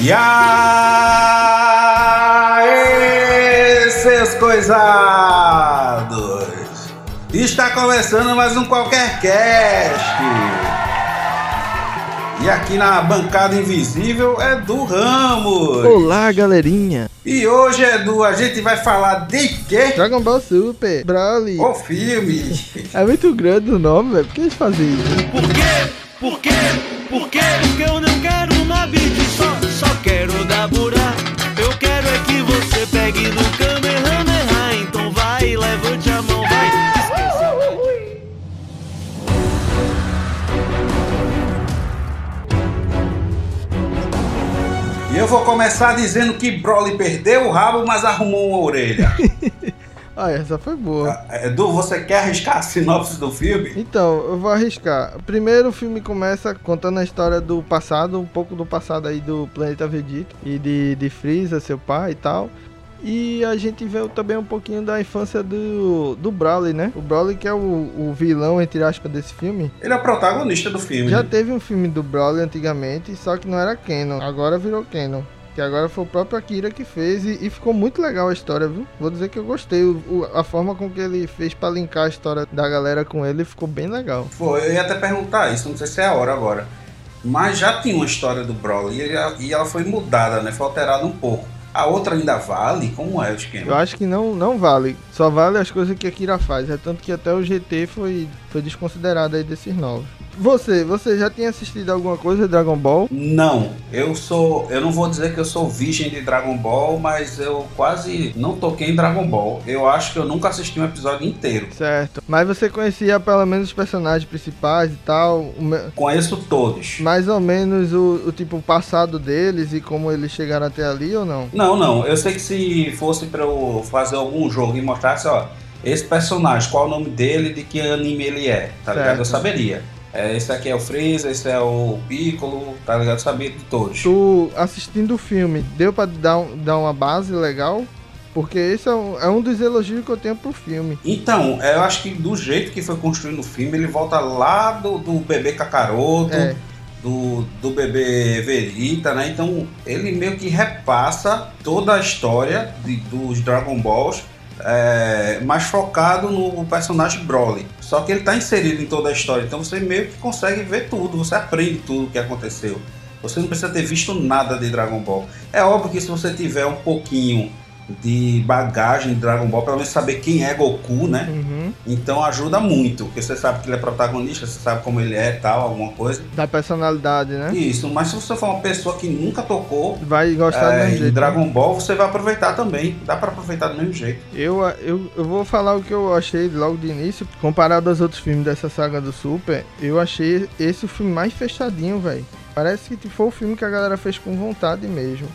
E aí, seus coisados! Está começando mais um Qualquer Cast! E aqui na bancada invisível é do Ramos! Olá, galerinha! E hoje, Edu, a gente vai falar de quê? Dragon Ball Super, Broly. O filme! É muito grande o nome, velho. Por que eles fazem isso? Por quê? Por quê? Por quê? Porque eu não quero dar burá. Eu quero é que você pegue no Kamehameha. Então vai, levante a mão, vai. Esqueça. E eu vou começar dizendo que Broly perdeu o rabo, mas arrumou uma orelha. Ah, essa foi boa. Edu, você quer arriscar a sinopse do filme? Então, eu vou arriscar. Primeiro o filme começa contando a história do passado, um pouco do passado aí do planeta Vegeta e de, de Freeza, seu pai e tal. E a gente vê também um pouquinho da infância do, do Broly, né? O Broly que é o, o vilão, entre aspas, desse filme. Ele é o protagonista do filme. Já teve um filme do Broly antigamente, só que não era Canon. Agora virou Canon. Que agora foi o próprio Akira que fez e, e ficou muito legal a história, viu? Vou dizer que eu gostei. O- o- a forma com que ele fez pra linkar a história da galera com ele ficou bem legal. Foi, eu ia até perguntar isso, não sei se é a hora agora. Mas já tinha uma história do Broly e ela, e ela foi mudada, né? Foi alterada um pouco. A outra ainda vale? Como é o Eu esquema? acho que não, não vale. Só vale as coisas que a Akira faz. É tanto que até o GT foi, foi desconsiderado aí desses novos. Você, você já tinha assistido alguma coisa de Dragon Ball? Não, eu sou. Eu não vou dizer que eu sou virgem de Dragon Ball, mas eu quase não toquei em Dragon Ball. Eu acho que eu nunca assisti um episódio inteiro. Certo. Mas você conhecia pelo menos os personagens principais e tal? Conheço todos. Mais ou menos o, o tipo passado deles e como eles chegaram até ali ou não? Não, não. Eu sei que se fosse pra eu fazer algum jogo e mostrasse, ó, esse personagem, qual o nome dele, de que anime ele é, tá ligado? Certo. Eu saberia. É, esse aqui é o Freeza, esse é o Piccolo, tá ligado? Sabia de todos. Tu assistindo o filme, deu pra dar, dar uma base legal? Porque esse é um, é um dos elogios que eu tenho pro filme. Então, eu acho que do jeito que foi construído o filme, ele volta lá do, do bebê Kakaroto, É. do, do bebê Verita, né? Então, ele meio que repassa toda a história de- dos Dragon Balls, é, mais focado no personagem Broly. Só que ele tá inserido em toda a história, então você meio que consegue ver tudo, você aprende tudo o que aconteceu. Você não precisa ter visto nada de Dragon Ball. É óbvio que se você tiver um pouquinho de bagagem de Dragon Ball, pelo menos saber quem é Goku, né? Uhum. Então ajuda muito, porque você sabe que ele é protagonista, você sabe como ele é tal, alguma coisa. Da personalidade, né? Isso, mas se você for uma pessoa que nunca tocou Vai gostar do é, mesmo em jeito. Dragon Ball, você vai aproveitar também. Dá pra aproveitar do mesmo jeito. Eu, eu, eu vou falar o que eu achei logo de início. Comparado aos outros filmes dessa saga do Super, eu achei esse o filme mais fechadinho, velho. Parece que foi o filme que a galera fez com vontade mesmo.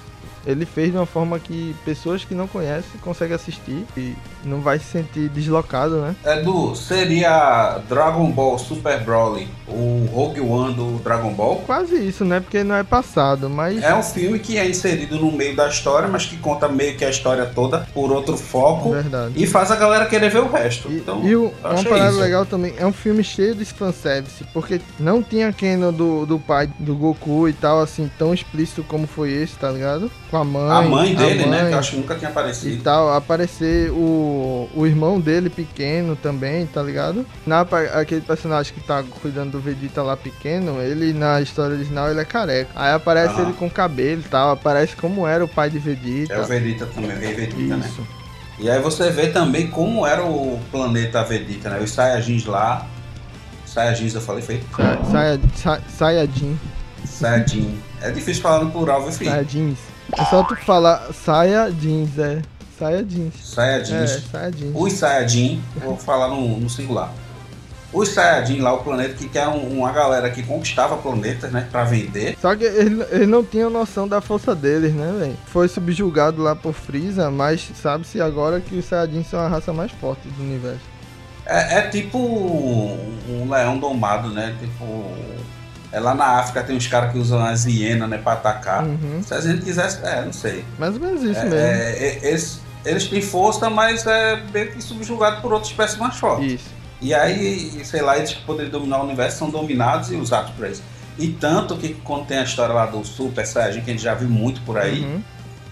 Ele fez de uma forma que pessoas que não conhecem conseguem assistir e não vai se sentir deslocado, né? Edu, seria Dragon Ball Super Broly o Rogue One do Dragon Ball? Quase isso, né? Porque não é passado, mas É um filme que é inserido no meio da história, mas que conta meio que a história toda por outro foco verdade. e faz a galera querer ver o resto. E, então, e o- uma parada isso. legal também, é um filme cheio de fanservice, porque não tinha Canon do, do pai do Goku e tal, assim, tão explícito como foi esse, tá ligado? Com a mãe. A mãe dele, né? mãe Que eu acho que nunca tinha E aparecido. tal, aparecer o, o irmão dele pequeno também, tá ligado? Na, aquele personagem que tá cuidando do Vegeta lá pequeno, ele na história original ele é careca. Aí aparece Aham. ele com cabelo e tal, aparece como era o pai de Vegeta. É o Vegeta também, é Vegeta, né? Isso. E aí você vê também como era o planeta Vegeta, né? Os Saiyajins lá. Saiyajins eu falei? Sa- Saia- Sa- Saiyajin. Saiyajin. É difícil falar no plural, viu, filho? Saiyajins. É só tu falar saia jeans. Saia jeans. É, saia jeans. Os Saiyajin, vou falar no, no singular. Os Saiyajin lá, o planeta que era um- uma galera que conquistava planetas, né? Pra vender. Só que eles ele não tinham noção da força deles, né, velho? Foi subjugado lá por Freeza, mas sabe-se agora que os Saiyajins são a raça mais forte do universo. É, é tipo um, leão domado, né? Tipo. É lá na África tem uns caras que usam as hienas, né? Pra atacar. Uhum. Se a gente quisesse. É, não sei. Mais ou menos isso É, mesmo. é, é, eles, eles têm força, mas é meio que subjugado por outras espécies mais fortes. Isso. E aí, sei lá, eles que poderiam dominar o universo são dominados e usados pra isso. E tanto que quando tem a história lá do Super Saiyajin, que a gente já viu muito por aí, Uhum.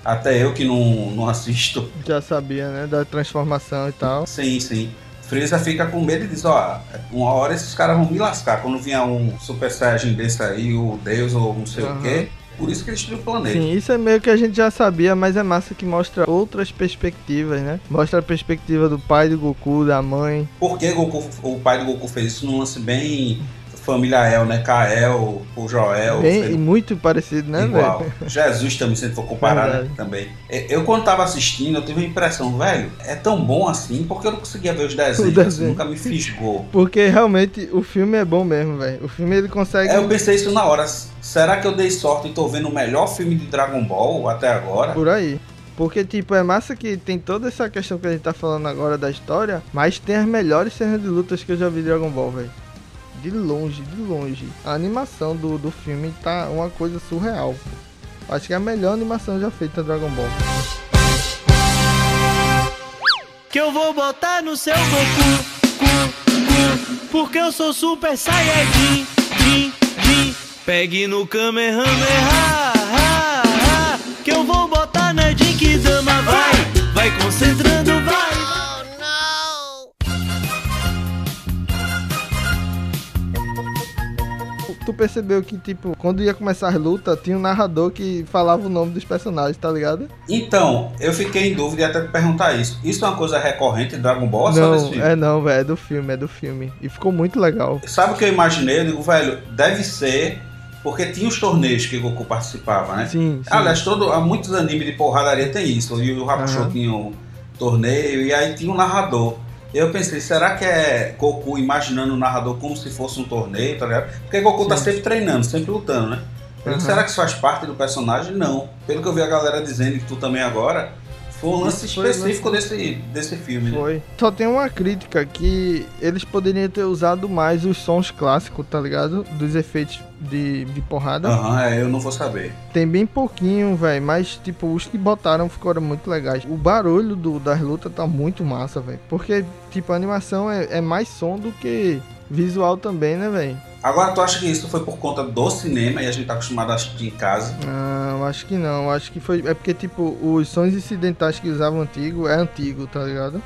até eu que não, não assisto, Já sabia, né? Da transformação e tal. sim, sim. Freeza fica com medo e diz, ó, uma hora esses caras vão me lascar. Quando vier um Super Saiyajin desse aí, o Deus ou não sei Aham. o quê, por isso que ele destruiu o planeta. Sim, isso é meio que a gente já sabia, mas é massa que mostra outras perspectivas, né? Mostra a perspectiva do pai do Goku, da mãe. Por que Goku, o pai do Goku fez isso num lance bem família El, né? Kael, o Joel, Bem, sei e muito parecido, né, Igual. velho? Jesus também, se for comparar, né, Verdade. também. Eu, quando tava assistindo, eu tive a impressão, velho, é tão bom assim, porque eu não conseguia ver os desenhos, desenho. assim, nunca me fisgou. Porque realmente o filme é bom mesmo, velho. O filme ele consegue. Aí eu pensei isso na hora, será que eu dei sorte e tô vendo o melhor filme de Dragon Ball até agora? Por aí. Porque, tipo, é massa que tem toda essa questão que a gente tá falando agora da história, mas tem as melhores cenas de lutas que eu já vi de Dragon Ball, velho. De longe, de longe. A animação do, do filme tá uma coisa surreal. Acho que é a melhor animação já feita Dragon Ball. Que eu vou botar no seu Goku, cu, cu, porque eu sou super saiyajin, din, din. Pegue no Kamehameha, ha, ha, que eu vou botar na Jinkidama, vai, vai concentrando, vai. Tu percebeu que, tipo, quando ia começar as lutas, tinha um narrador que falava o nome dos personagens, tá ligado? Então, eu fiquei em dúvida e até te perguntar isso. Isso é uma coisa recorrente em Dragon Ball só não, filme? é não, velho, é do filme, é do filme. E ficou muito legal. Sabe o que eu imaginei? Eu digo, velho, deve ser porque tinha os torneios que Goku participava, né? Sim, sim. Aliás, todo, há muitos animes de porradaria tem isso. O Yu Yu Hakusho Aham. tinha um torneio e aí tinha um narrador. Eu pensei, será que é Goku imaginando o narrador como se fosse um torneio, tá ligado? Porque Goku tá Sim. sempre treinando, sempre lutando, né? Aham. Será que isso faz parte do personagem? Não. Pelo que eu vi a galera dizendo e tu também agora, foi um lance Isso foi específico desse, desse filme, né? Foi. Só tem uma crítica que eles poderiam ter usado mais os sons clássicos, tá ligado? Dos efeitos de, de porrada. Aham, é, eu não vou saber. Tem bem pouquinho, velho. Mas, tipo, os que botaram ficaram muito legais. O barulho do, das lutas tá muito massa, velho. Porque, tipo, a animação é, é mais som do que visual também, né, velho? Agora, tu acha que isso foi por conta do cinema e a gente tá acostumado a assistir em casa? Não, acho que não. Acho que foi. É porque, tipo, os sons incidentais que usavam antigo é antigo, tá ligado?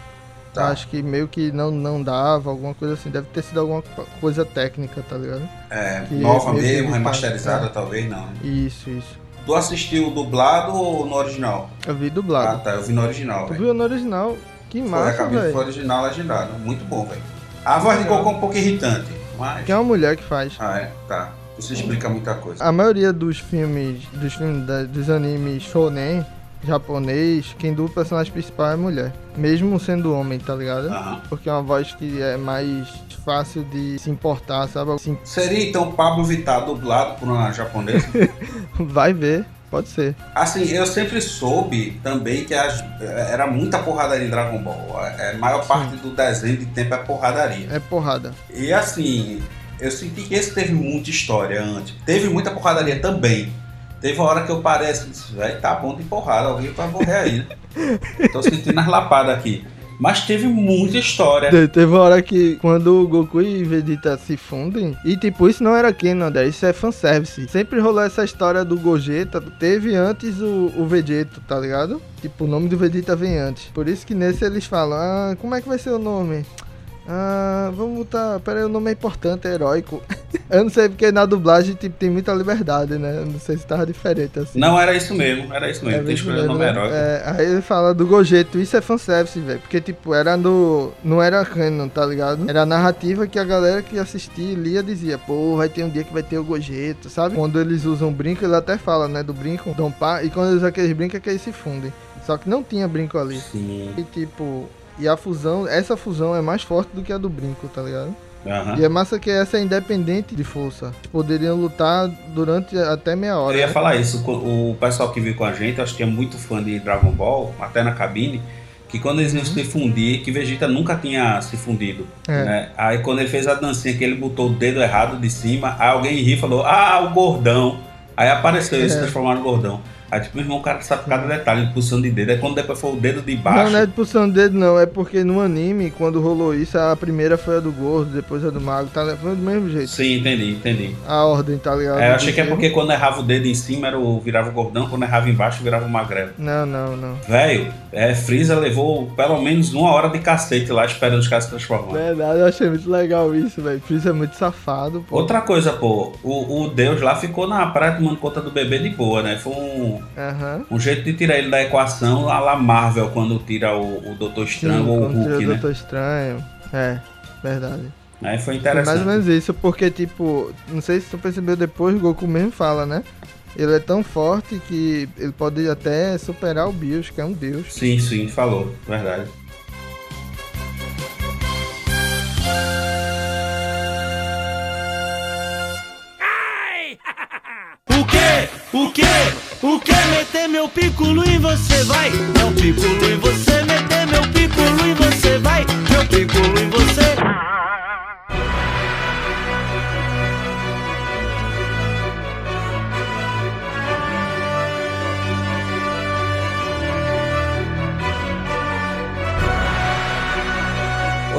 Tá. Acho que meio que não, não dava, alguma coisa assim. Deve ter sido alguma coisa técnica, tá ligado? É, Que nova meio que mesmo, remasterizada, é. talvez não. né? Isso, isso. Tu assistiu dublado ou no original? Eu vi Ah, dublado. tá, eu vi no original, tu velho. viu no original? Que Foi, massa, acabei foi velho. original legendado. Muito bom, velho. A voz. Goku é um pouco irritante, mas... Que é uma mulher que faz. Ah, é? Tá. Isso explica muita coisa. A maioria dos filmes, dos filmes da- dos animes shonen japonês, quem dubla o personagem principal é mulher. Mesmo sendo homem, tá ligado? Aham. Porque é uma voz que é mais fácil de se importar, sabe? Assim, Seria então Pablo Vittar dublado por uma japonesa? vai ver, pode ser. assim, eu sempre soube também que as- era muita porradaria em Dragon Ball. A a maior parte do desenho de tempo é porradaria. É porrada. E assim, eu senti que esse teve muita história antes. Teve muita porradaria também. Teve uma hora que eu parei assim, velho, tá bom de porrada, alguém vai morrer aí, né? Tô sentindo as lapadas aqui. Mas teve muita história. Te- Teve uma hora que quando o Goku e Vegeta se fundem, e tipo, isso não era Canon, André, isso é fanservice. Sempre rolou essa história do Gogeta, teve antes o, o Vegeta, tá ligado? Tipo, o nome do Vegeta vem antes. Por isso que nesse eles falam, ah, como é que vai ser o nome? Ah, vamos botar. Pera aí, o nome é importante, é heróico. Eu não sei porque na dublagem tipo, tem muita liberdade, né? Eu não sei se tava diferente assim. Não, era isso mesmo, era isso mesmo. É Tem escolhido o nome né? heróico. É, aí ele fala do Gojeto, isso é fanservice, velho. Porque, tipo, era no. Não era canon, tá ligado? Era a narrativa que a galera que assistia e lia dizia, pô, vai ter um dia que vai ter o Gojeto, sabe? Quando eles usam brinco, ele até fala, né? Do brinco, pá, e quando eles usam aqueles brincos é que eles se fundem. Só que não tinha brinco ali. Sim. E tipo. E a fusão, essa fusão é mais forte do que a do brinco, tá ligado? Aham. E é massa que essa é independente de força. Poderiam lutar durante até meia hora. Eu ia né? falar isso, o o pessoal que viu com a gente, acho que é muito fã de Dragon Ball, até na cabine, que quando eles iam se fundir, que Vegeta nunca tinha se fundido. Uhum. É. Né? Aí quando ele fez a dancinha que ele botou o dedo errado de cima, aí alguém riu e falou, ah, o gordão. Aí apareceu ele se É. transformar no gordão. Aí, tipo, irmão, o cara sabe cada detalhe de posição de dedo. Aí quando depois foi o dedo de baixo. Não, não é de posição de dedo, não. É porque no anime, quando rolou isso, a primeira foi a do gordo, depois a do mago. Tá, foi do mesmo jeito. Sim, entendi, entendi. A ordem, tá ligado? É, eu achei que é porque quando errava o dedo em cima era o, virava o gordão, quando errava embaixo virava o magrelo. Não, não, não. Velho, é, Freeza levou pelo menos uma hora de cacete lá esperando os caras se transformarem. Verdade, eu achei muito legal isso, velho. Freeza é muito safado, pô. Outra coisa, pô, o, o Deus lá ficou na praia tomando conta do bebê de boa, né? Foi um, Aham. um jeito de tirar ele da equação a la Marvel quando tira o, o Doutor Estranho Sim, ou o Hulk, o né? Doutor Estranho. É, verdade. Aí foi Foi interessante. mais ou menos isso, porque, tipo, não sei se tu percebeu depois, o Goku mesmo fala, né? Ele é tão forte que ele pode até superar o Bills, que é um deus. Sim, sim, falou, verdade. O que? O que? O que? Meter meu piculo em você vai? Meu piculo em você, meter meu piculo em você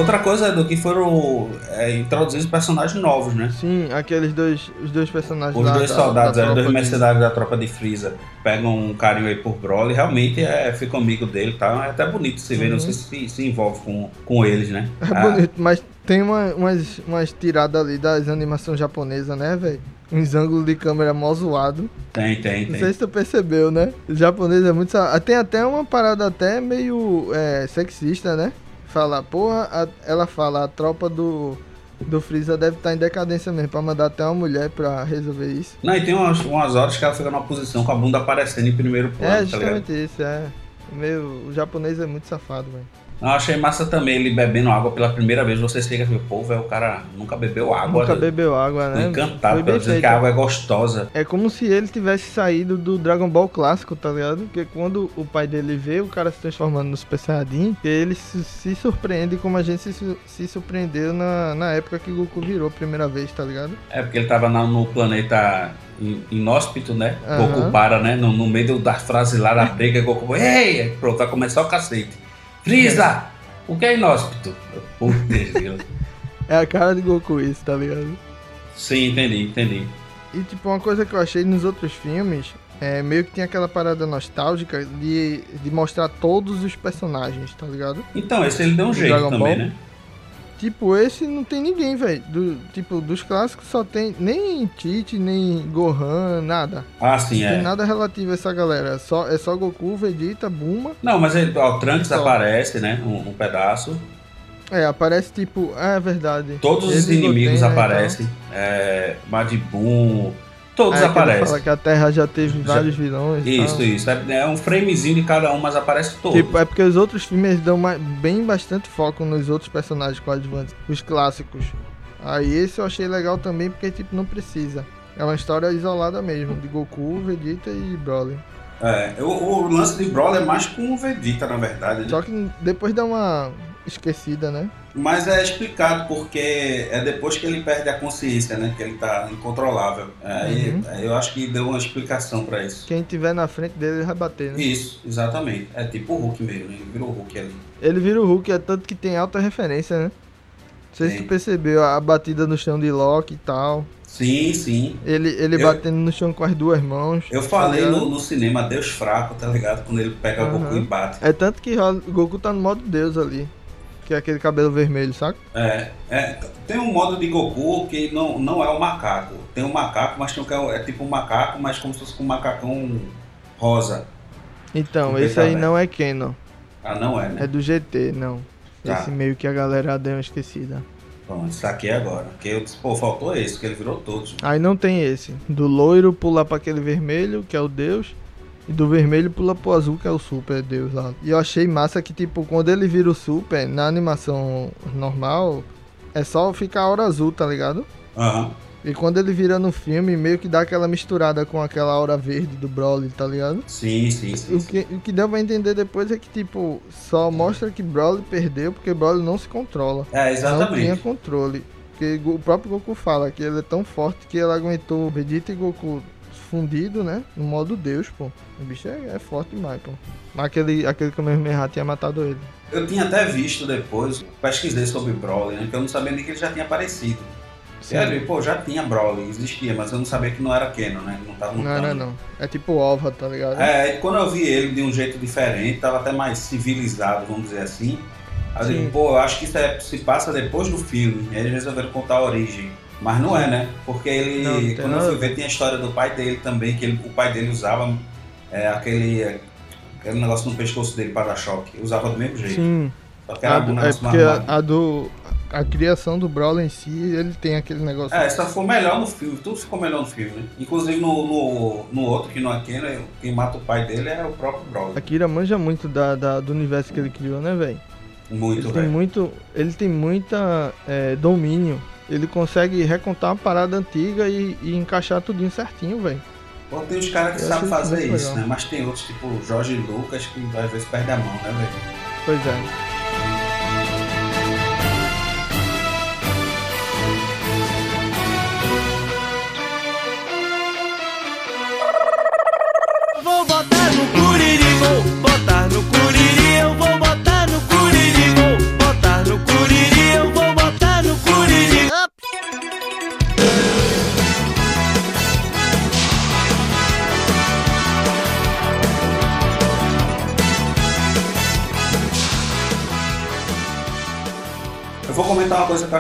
Outra coisa do que foram é, introduzidos personagens novos, né? Sim, aqueles dois, os dois personagens Os lá dois da- soldados, da eram dois de- mercenários da tropa de Freeza, pegam um carinho aí por Broly, realmente é, fica amigo dele, tá? É até bonito se ver, não sei se se envolve com, com eles, né? É Ah, bonito, mas tem uma, umas, umas tiradas ali das animações japonesas, né, velho? Uns ângulos de câmera mó zoado. tem, tem, Não tem. sei se tu percebeu, né? O japonês é muito. Tem até uma parada até meio é, sexista, né? Fala, porra, a- ela fala, a tropa do, do Freeza deve estar em decadência mesmo, pra mandar até uma mulher pra resolver isso. Não, e tem umas, umas horas que ela fica numa posição com a bunda aparecendo em primeiro plano, é, tá justamente isso, é. Meu, o japonês é muito safado, velho. Eu achei massa também ele bebendo água pela primeira vez. Você fica assim, pô, velho, o cara nunca bebeu água. Nunca bebeu água, né? encantado bem dizer que a água é gostosa. É como se ele tivesse saído do Dragon Ball clássico, tá ligado? Porque quando o pai dele vê o cara se transformando no Super Saiyajin, ele se, se surpreende como a gente se, se surpreendeu na, na época que Goku virou a primeira vez, tá ligado? É porque ele tava na- no planeta in- inóspito, né? Aham. Goku para, né? No, no meio da frase lá da briga, Goku, ei! Pronto, vai começar o cacete. Freeza! O que é inóspito? É a cara de Goku isso, tá ligado? Sim, entendi, entendi. E tipo, uma coisa que eu achei nos outros filmes, é meio que tem aquela parada nostálgica de, de mostrar todos os personagens, tá ligado? Então, esse ele deu um jeito Dragon também, Ball? né? Tipo, esse não tem ninguém, velho. Do, tipo, dos clássicos só tem nem Tite, nem Gohan, nada. Ah, sim, Não tem é. nada relativo a essa galera. É só, é só Goku, Vegeta, Bulma. Não, mas ele, ó, o Trunks aparece, né? Um, um pedaço. É, aparece tipo. É verdade. Todos os Ele inimigos Goten, né, aparecem. É, Majin Buu, todos É, aparecem. fala que a Terra já teve Já- vários vilões. Isso, isso. É, é um framezinho de cada um, mas aparece todos. Tipo, é porque os outros filmes dão mais, bem bastante foco nos outros personagens coadjuvantes, os clássicos. Aí esse eu achei legal também porque, tipo, não precisa. É uma história isolada mesmo, de Goku, Vegeta e Broly. É, o, o lance de Brawl é mais com o Vegeta, na verdade. né? Só que depois dá uma esquecida, né? Mas é explicado porque é depois que ele perde a consciência, né? Que ele tá incontrolável. E- Uhum. eu acho que deu uma explicação pra isso. Quem tiver na frente dele vai bater, né? Isso, exatamente. É tipo o Hulk mesmo, ele virou o Hulk ali. Ele vira o Hulk, é tanto que tem alta referência, né? Não sei se Tem. tu percebeu a batida no chão de Loki e tal. Sim, sim. Ele, ele Eu- batendo no chão com as duas mãos. Eu tá falei ligado? no, no cinema Deus fraco, tá ligado? Quando ele pega o Goku e bate. É tanto que o Goku tá no modo Deus ali. Que é aquele cabelo vermelho, saca? É, é, tem um modo de Goku que não, não é o macaco. Tem um macaco, mas tem um é, é tipo um macaco, mas como se fosse um macacão rosa. Então, esse aí não é Canon. Ah, não é, né? É do GT, não. Tá. Esse meio que a galera deu uma esquecida. Pronto, saquei agora. Porque eu disse, pô, faltou esse, que ele virou todos. Aí não tem esse. Do loiro pula pra aquele vermelho, que é o Deus. E do vermelho pula pro azul, que é o Super Deus lá. E eu achei massa que, tipo, quando ele vira o Super, na animação normal, é só ficar a hora azul, tá ligado? Aham. E quando ele vira no filme, meio que dá aquela misturada com aquela aura verde do Broly, tá ligado? Sim, sim, sim. O sim. que, o que deu pra entender depois é que, tipo, só mostra que Broly perdeu porque Broly não se controla. É, Não tinha exatamente. controle. Porque o próprio Goku fala que ele é tão forte que ele aguentou Vegeta e Goku fundido, né? No modo Deus, pô. O bicho é, é forte demais, pô. Mas aquele, aquele Kamehameha tinha matado ele. Eu tinha até visto depois, pesquisei sobre Broly, né? Que eu não sabia nem que ele já tinha aparecido. Sério, pô, já tinha Broly, existia, mas eu não sabia que não era Canon, né? Não tava no Não canon. não. É tipo Ova, tá ligado? É, e quando eu vi ele de um jeito diferente, tava até mais civilizado, vamos dizer assim. Aí eu digo, pô, eu acho que isso é- se passa depois do filme. E aí eles resolveram contar a origem. Mas não é, né? Porque ele, Não, quando eu fui a ver, tem a história do pai dele também, que ele- o pai dele usava é, aquele, aquele negócio no pescoço dele para dar choque. Usava do mesmo jeito. Sim. Só que era A do- é porque mais a, a do. A criação do Brawler em si, ele tem aquele negócio. É, só ficou melhor no filme, tudo ficou melhor no filme, né? Inclusive no, no, no outro, que não é Canon, quem mata o pai dele é o próprio Broly. Akira manja muito da, da- do universo que ele criou, né, velho? Muito, Ele tem muito. Ele tem muita é, domínio. Ele consegue recontar uma parada antiga e, e encaixar tudinho certinho, velho. Bom, tem uns caras que Eu sabem fazer isso, legal. né? Mas tem outros, tipo Jorge Lucas, que às vezes perde a mão, né, velho? Pois é.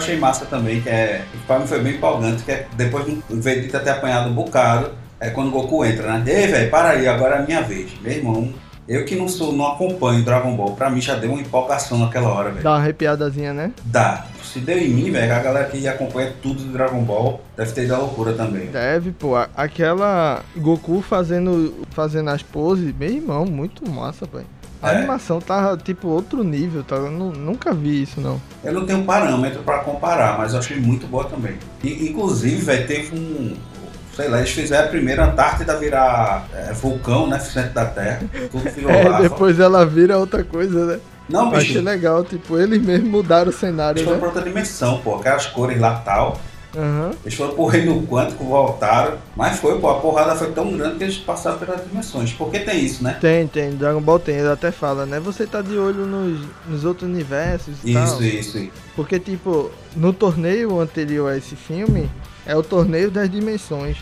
Achei massa também, que é. Pra mim foi bem empolgante, que é depois do Vegeta ter apanhado um bocado, é quando o Goku entra, né? Ei, velho, para aí, agora é a minha vez. Meu irmão, eu que não sou, não acompanho Dragon Ball, pra mim já deu uma empolgação naquela hora, velho. Dá uma arrepiadazinha, né? Dá. Se deu em mim, velho, a galera que acompanha tudo do Dragon Ball deve ter ido à loucura também. Deve, pô. Aquela Goku fazendo, fazendo as poses, meu irmão, muito massa, velho. A É. animação tava tipo outro nível, tá? Eu nu- nunca vi isso, não. Eu não tenho parâmetro pra comparar, mas eu achei muito boa também. E, inclusive, velho, teve um. Sei lá, eles fizeram a primeira Antártida virar é, vulcão, né? Centro da Terra. Tudo virou É, lava. depois ela vira outra coisa, né? Não, Eu achei bicho. legal, tipo, eles mesmos mudaram o cenário, Eles né? pra outra dimensão, pô. Aquelas cores lá tal. Aham. Eles foram pro reino quântico, voltaram. Mas foi, pô, a porrada foi tão grande que eles passaram pelas dimensões. Porque tem isso, né? Tem, tem, Dragon Ball tem, ele até fala, né? Você tá de olho nos, nos outros universos e Isso, tal. isso, isso. Porque, tipo, no torneio anterior a esse filme, é o torneio das dimensões.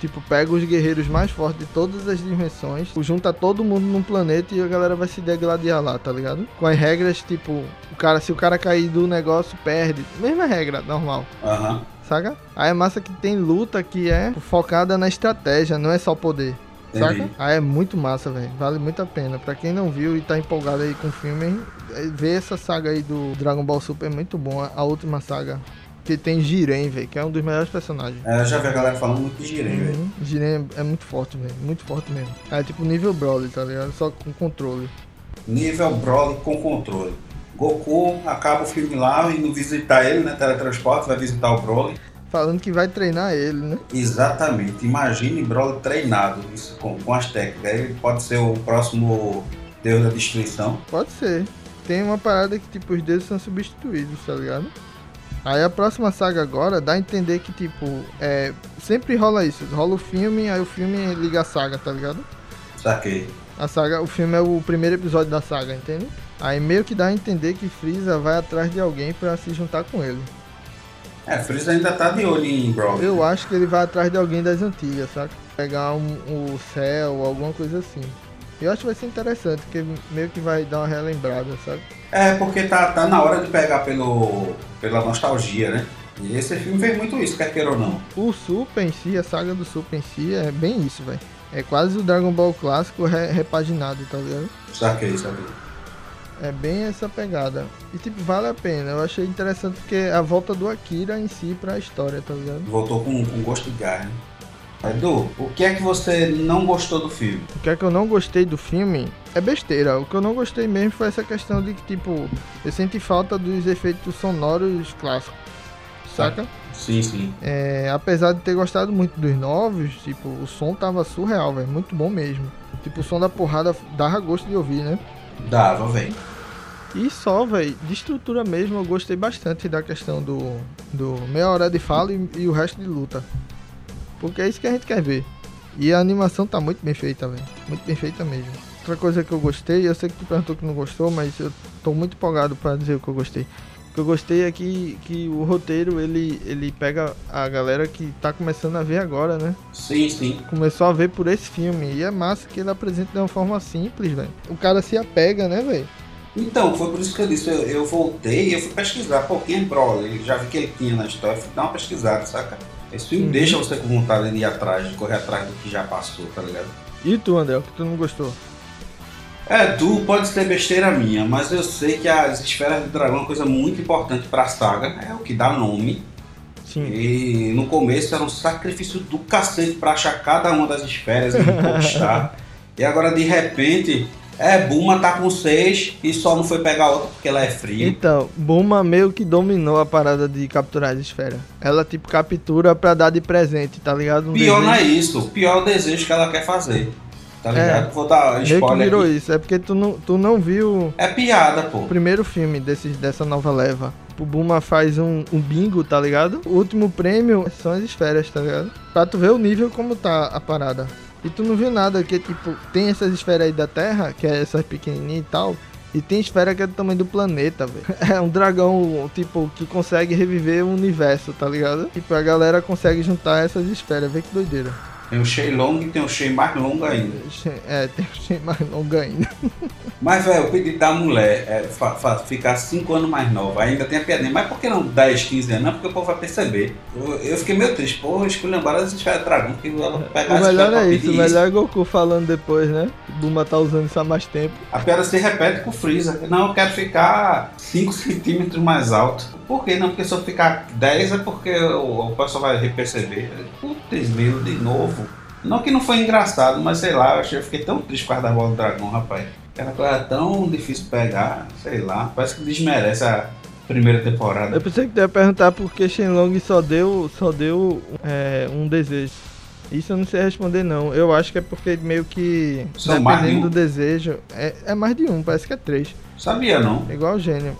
Tipo, pega os guerreiros mais fortes de todas as dimensões, junta todo mundo num planeta e a galera vai se degladiar lá, tá ligado? Com as regras, tipo, o cara, se o cara cair do negócio, perde. Mesma regra, normal. Aham. Saca? Aí é massa que tem luta que é focada na estratégia, não é só poder. Saca? Aí é muito massa, velho. Vale muito a pena. Pra quem não viu e tá empolgado aí com o filme, é, ver essa saga aí do Dragon Ball Super é muito bom. A- última saga. Que tem Jiren, velho, que é um dos melhores personagens. É, eu já vi a galera falando muito de Jiren, velho. Uhum. Jiren é muito forte, velho. Muito forte mesmo. É tipo nível Broly, tá ligado? Só com controle. Nível Broly com controle. Goku acaba o filme lá indo visitar ele, né? Teletransporte, vai visitar o Broly. Falando que vai treinar ele, né? Exatamente. Imagine Broly treinado isso, com, com as técnicas. Ele pode ser o próximo Deus da Destruição. Pode ser. Tem uma parada que, tipo, os deuses são substituídos, tá ligado? Aí a próxima saga agora dá a entender que, tipo, é. Sempre rola isso. Rola o filme, aí o filme liga a saga, tá ligado? Saquei. A saga, o filme é o primeiro episódio da saga, entende? Aí meio que dá a entender que Freeza vai atrás de alguém pra se juntar com ele. É, Freeza ainda tá de olho em Broly. Eu acho que ele vai atrás de alguém das antigas, saca? Pegar um, o céu, alguma coisa assim. Eu acho que vai ser interessante, porque meio que vai dar uma relembrada, sabe? É, porque tá, tá na hora de pegar pelo, pela nostalgia, né? E esse filme fez muito isso, quer queira ou não. O Super em si, a saga do Super em si, é bem isso, velho. É quase o Dragon Ball clássico re- repaginado, tá ligado? Saquei, saquei. É bem essa pegada. E tipo, vale a pena. Eu achei interessante porque é a volta do Akira em si pra história, tá ligado? Voltou com, com gosto de gás, né? Edu, o que é que você não gostou do filme? O que é que eu não gostei do filme é besteira. O que eu não gostei mesmo foi essa questão de que, tipo, eu senti falta dos efeitos sonoros clássicos. Saca? Sim, sim. É, apesar de ter gostado muito dos novos, tipo, o som tava surreal, velho. Muito bom mesmo. Tipo, o som da porrada dava gosto de ouvir, né? Dava, velho. E só, velho, de estrutura mesmo, eu gostei bastante da questão do, do meia hora de fala e, e o resto de luta. Porque é isso que a gente quer ver. E a animação tá muito bem feita, velho. Muito bem feita mesmo. Outra coisa que eu gostei, eu sei que tu perguntou que não gostou, mas eu tô muito empolgado pra dizer o que eu gostei. O que eu gostei é que, que o roteiro, ele, ele pega a galera que tá começando a ver agora, né? Sim, sim. Começou a ver por esse filme. E é massa que ele apresenta de uma forma simples, velho. O cara se apega, né, velho? Então, foi por isso que eu disse, eu, eu voltei e eu fui pesquisar, pô, quem é Broly? Já vi que ele tinha na história, fui dar uma pesquisada, saca? Esse filme Uhum. deixa você com vontade de ir atrás, de correr atrás do que já passou, tá ligado? E tu, André, o que tu não gostou? É, tu pode ser besteira minha, mas eu sei que as esferas do dragão é uma coisa muito importante pra saga, é o que dá nome. Sim. E no começo era um sacrifício do cacete pra achar cada uma das esferas e conquistar. e agora de repente, é, Buma tá com seis e só não foi pegar outra porque ela é fria. Então, Buma meio que dominou a parada de capturar as esferas. Ela, tipo, captura pra dar de presente, tá ligado? Um Pior não é desejo. isso, o pior é o desejo que ela quer fazer. Tá É. ligado? Vou dar Meio que spoiler virou isso. É porque tu não, tu não viu É piada, pô. o primeiro filme desses, dessa nova leva. O Buma faz um, um bingo, tá ligado? O último prêmio são as esferas, tá ligado? Pra tu ver o nível como tá a parada. E tu não viu nada, que tipo, tem essas esferas aí da Terra, que é essas pequenininhas e tal. E tem esfera que é do tamanho do planeta, velho. É um dragão, tipo, que consegue reviver o universo, tá ligado? Tipo, a galera consegue juntar essas esferas, vê que doideira. Tem o Shea longo e tem o Shea mais longo ainda. É, tem o Shea mais longo ainda. Mas, velho, o pedido da mulher é ficar 5 anos mais nova. Ainda tem a piadinha. Mas por que não 10, 15 anos? Não, porque o povo vai perceber. Eu, eu fiquei meio triste. Porra, esculhambaram a gente dragão. Porque é, O melhor é isso. O melhor é Goku falando depois, né? Buma tá usando isso há mais tempo. A piada se repete com o Freeza. Não, eu quero ficar 5 centímetros mais alto. Por que não? Porque se eu ficar 10 é porque o, o pessoal vai perceber. Puta 2000 de novo. Não que não foi engraçado, mas sei lá, eu, achei, eu fiquei tão triste com a da bola do dragão, rapaz. Aquela coisa tão difícil pegar, sei lá, parece que desmerece a primeira temporada. Eu pensei que tu ia perguntar por que Shenlong só deu, só deu é, um desejo. Isso eu não sei responder não. Eu acho que é porque meio que São dependendo um. do desejo, é, é mais de um, parece que é três. Sabia não? É igual o gênio.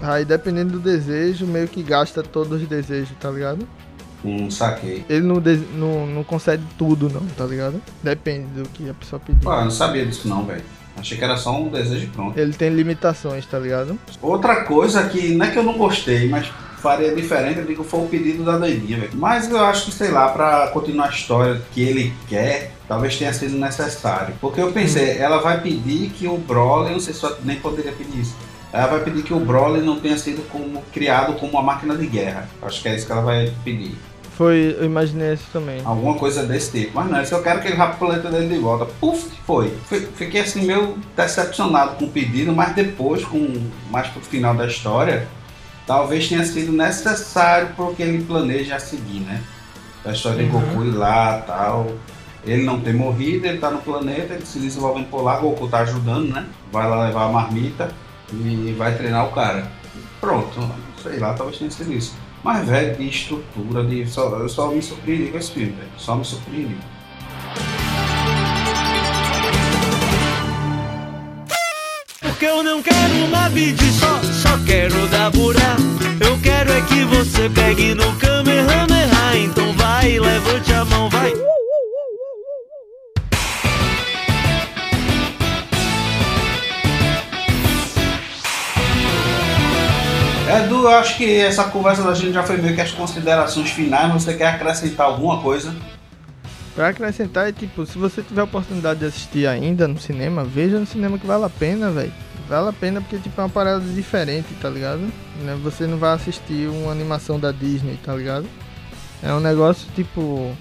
Aí dependendo do desejo, meio que gasta todos os desejos, tá ligado? Um saquei. Ele não, não, não concede tudo não, tá ligado? Depende do que a pessoa pedir. Pô, eu não sabia disso não, velho. Achei que era só um desejo pronto. Ele tem limitações, tá ligado? Outra coisa que não é que eu não gostei, mas faria diferente, eu digo, foi o pedido da doidinha, velho. Mas eu acho que, sei lá, pra continuar a história que ele quer, talvez tenha sido necessário. Porque eu pensei, ela vai pedir que o Broly, não sei se nem poderia pedir isso. Ela vai pedir que o Broly não tenha sido como, criado como uma máquina de guerra. Acho que é isso que ela vai pedir. Foi, eu imaginei isso também. Alguma coisa desse tipo. Mas não, eu quero que ele vá pro planeta dele de volta. Puf, foi. Fiquei assim meio decepcionado com o pedido, mas depois, com mais pro final da história, talvez tenha sido necessário porque ele planeja seguir, né? A história de Uhum. Goku ir lá tal. Ele não ter morrido, ele tá no planeta, ele se desenvolvendo por lá, Goku tá ajudando, né? Vai lá levar a marmita e vai treinar o cara. Pronto, sei lá, talvez tenha sido isso. Mas, velho, de estrutura, de. Só, eu só me surpreendi com esse filme, velho. Só me surpreendi. Porque eu não quero uma bid só, só quero dar burá. Eu quero é que você pegue no Kamehameha. Então vai, levante a mão, vai. Eu acho que essa conversa da gente já foi meio que as considerações finais. Você quer acrescentar alguma coisa? Pra acrescentar, é tipo, se você tiver a oportunidade de assistir ainda no cinema, veja no cinema que vale a pena, velho. Vale a pena porque tipo, é uma parada diferente, tá ligado? Né, Você não vai assistir uma animação da Disney, tá ligado? É um negócio tipo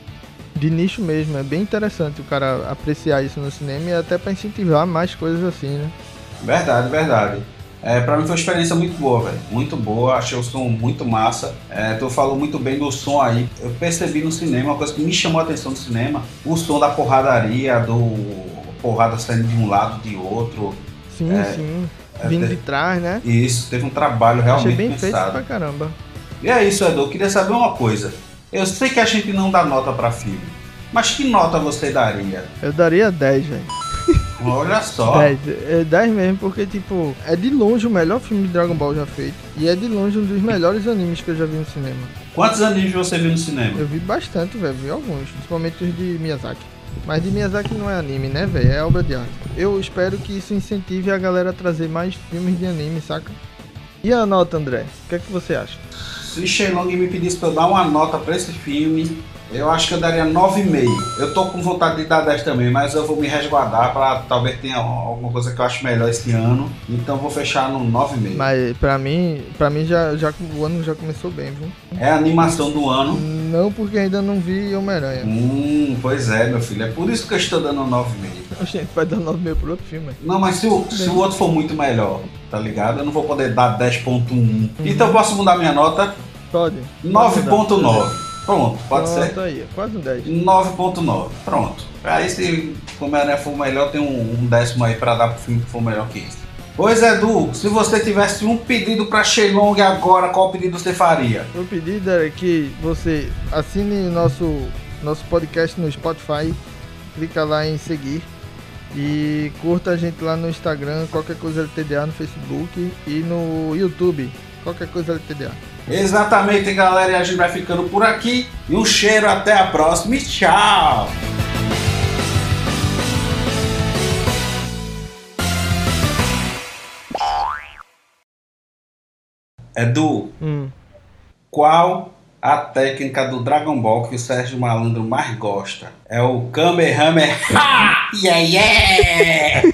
de nicho mesmo, é bem interessante o cara apreciar isso no cinema e até pra incentivar mais coisas assim, né? Verdade, verdade. É, pra mim foi uma experiência muito boa, velho. Muito boa, achei o som muito massa. É, tu falou muito bem do som aí. Eu percebi no cinema, uma coisa que me chamou a atenção no cinema, o som da porradaria, do porrada saindo de um lado de outro. Sim, É, sim. é, Vindo de trás, né? Isso, teve um trabalho Achei realmente bem feito pensado. pra caramba. E é isso, Edu. Eu queria saber uma coisa. Eu sei que a gente não dá nota pra filme, mas que nota você daria? Eu daria 10, velho. Olha só. 10, é 10 mesmo, porque, tipo, é de longe o melhor filme de Dragon Ball já feito. E é de longe um dos melhores animes que eu já vi no cinema. Quantos animes você viu no cinema? Eu vi bastante, velho, vi alguns, principalmente os de Miyazaki. Mas de Miyazaki não é anime, né, velho? É obra de arte. Eu espero que isso incentive a galera a trazer mais filmes de anime, saca? E a nota, André? O que é que você acha? Se Shenlong me pedisse pra eu dar uma nota pra esse filme, eu acho que eu daria 9,5. Eu tô com vontade de dar 10 também, mas eu vou me resguardar pra talvez tenha alguma coisa que eu acho melhor esse ano. Então eu vou fechar no 9,5. Mas pra mim, pra mim já, já, o ano já começou bem, viu? É a animação do ano. Não porque ainda não vi Homem-Aranha. Hum, pois é, meu filho. É por isso que eu estou dando 9,5. A gente vai dar 9,5 pro outro filme. Não, mas se o, se o outro for muito melhor, tá ligado? Eu não vou poder dar 10.1. Então eu posso mudar minha nota? Pode. 9.9. Pronto, pode Pronto ser? aí, quase um 10. 9.9. Pronto. Aí se Homem-Aranha for melhor, tem um, um décimo aí pra dar pro filme que for melhor que esse. Pois Edu, se você tivesse um pedido pra Shenlong agora, qual pedido você faria? O pedido é que você assine nosso, nosso podcast no Spotify, clica lá em seguir e curta a gente lá no Instagram, qualquer coisa LTDA no Facebook e no YouTube, qualquer coisa LTDA. Exatamente, galera, e a gente vai ficando por aqui. E um cheiro, até a próxima e tchau! Edu, Hum. qual a técnica do Dragon Ball que o Sérgio Malandro mais gosta? É o Kamehameha! Yeah, yeah!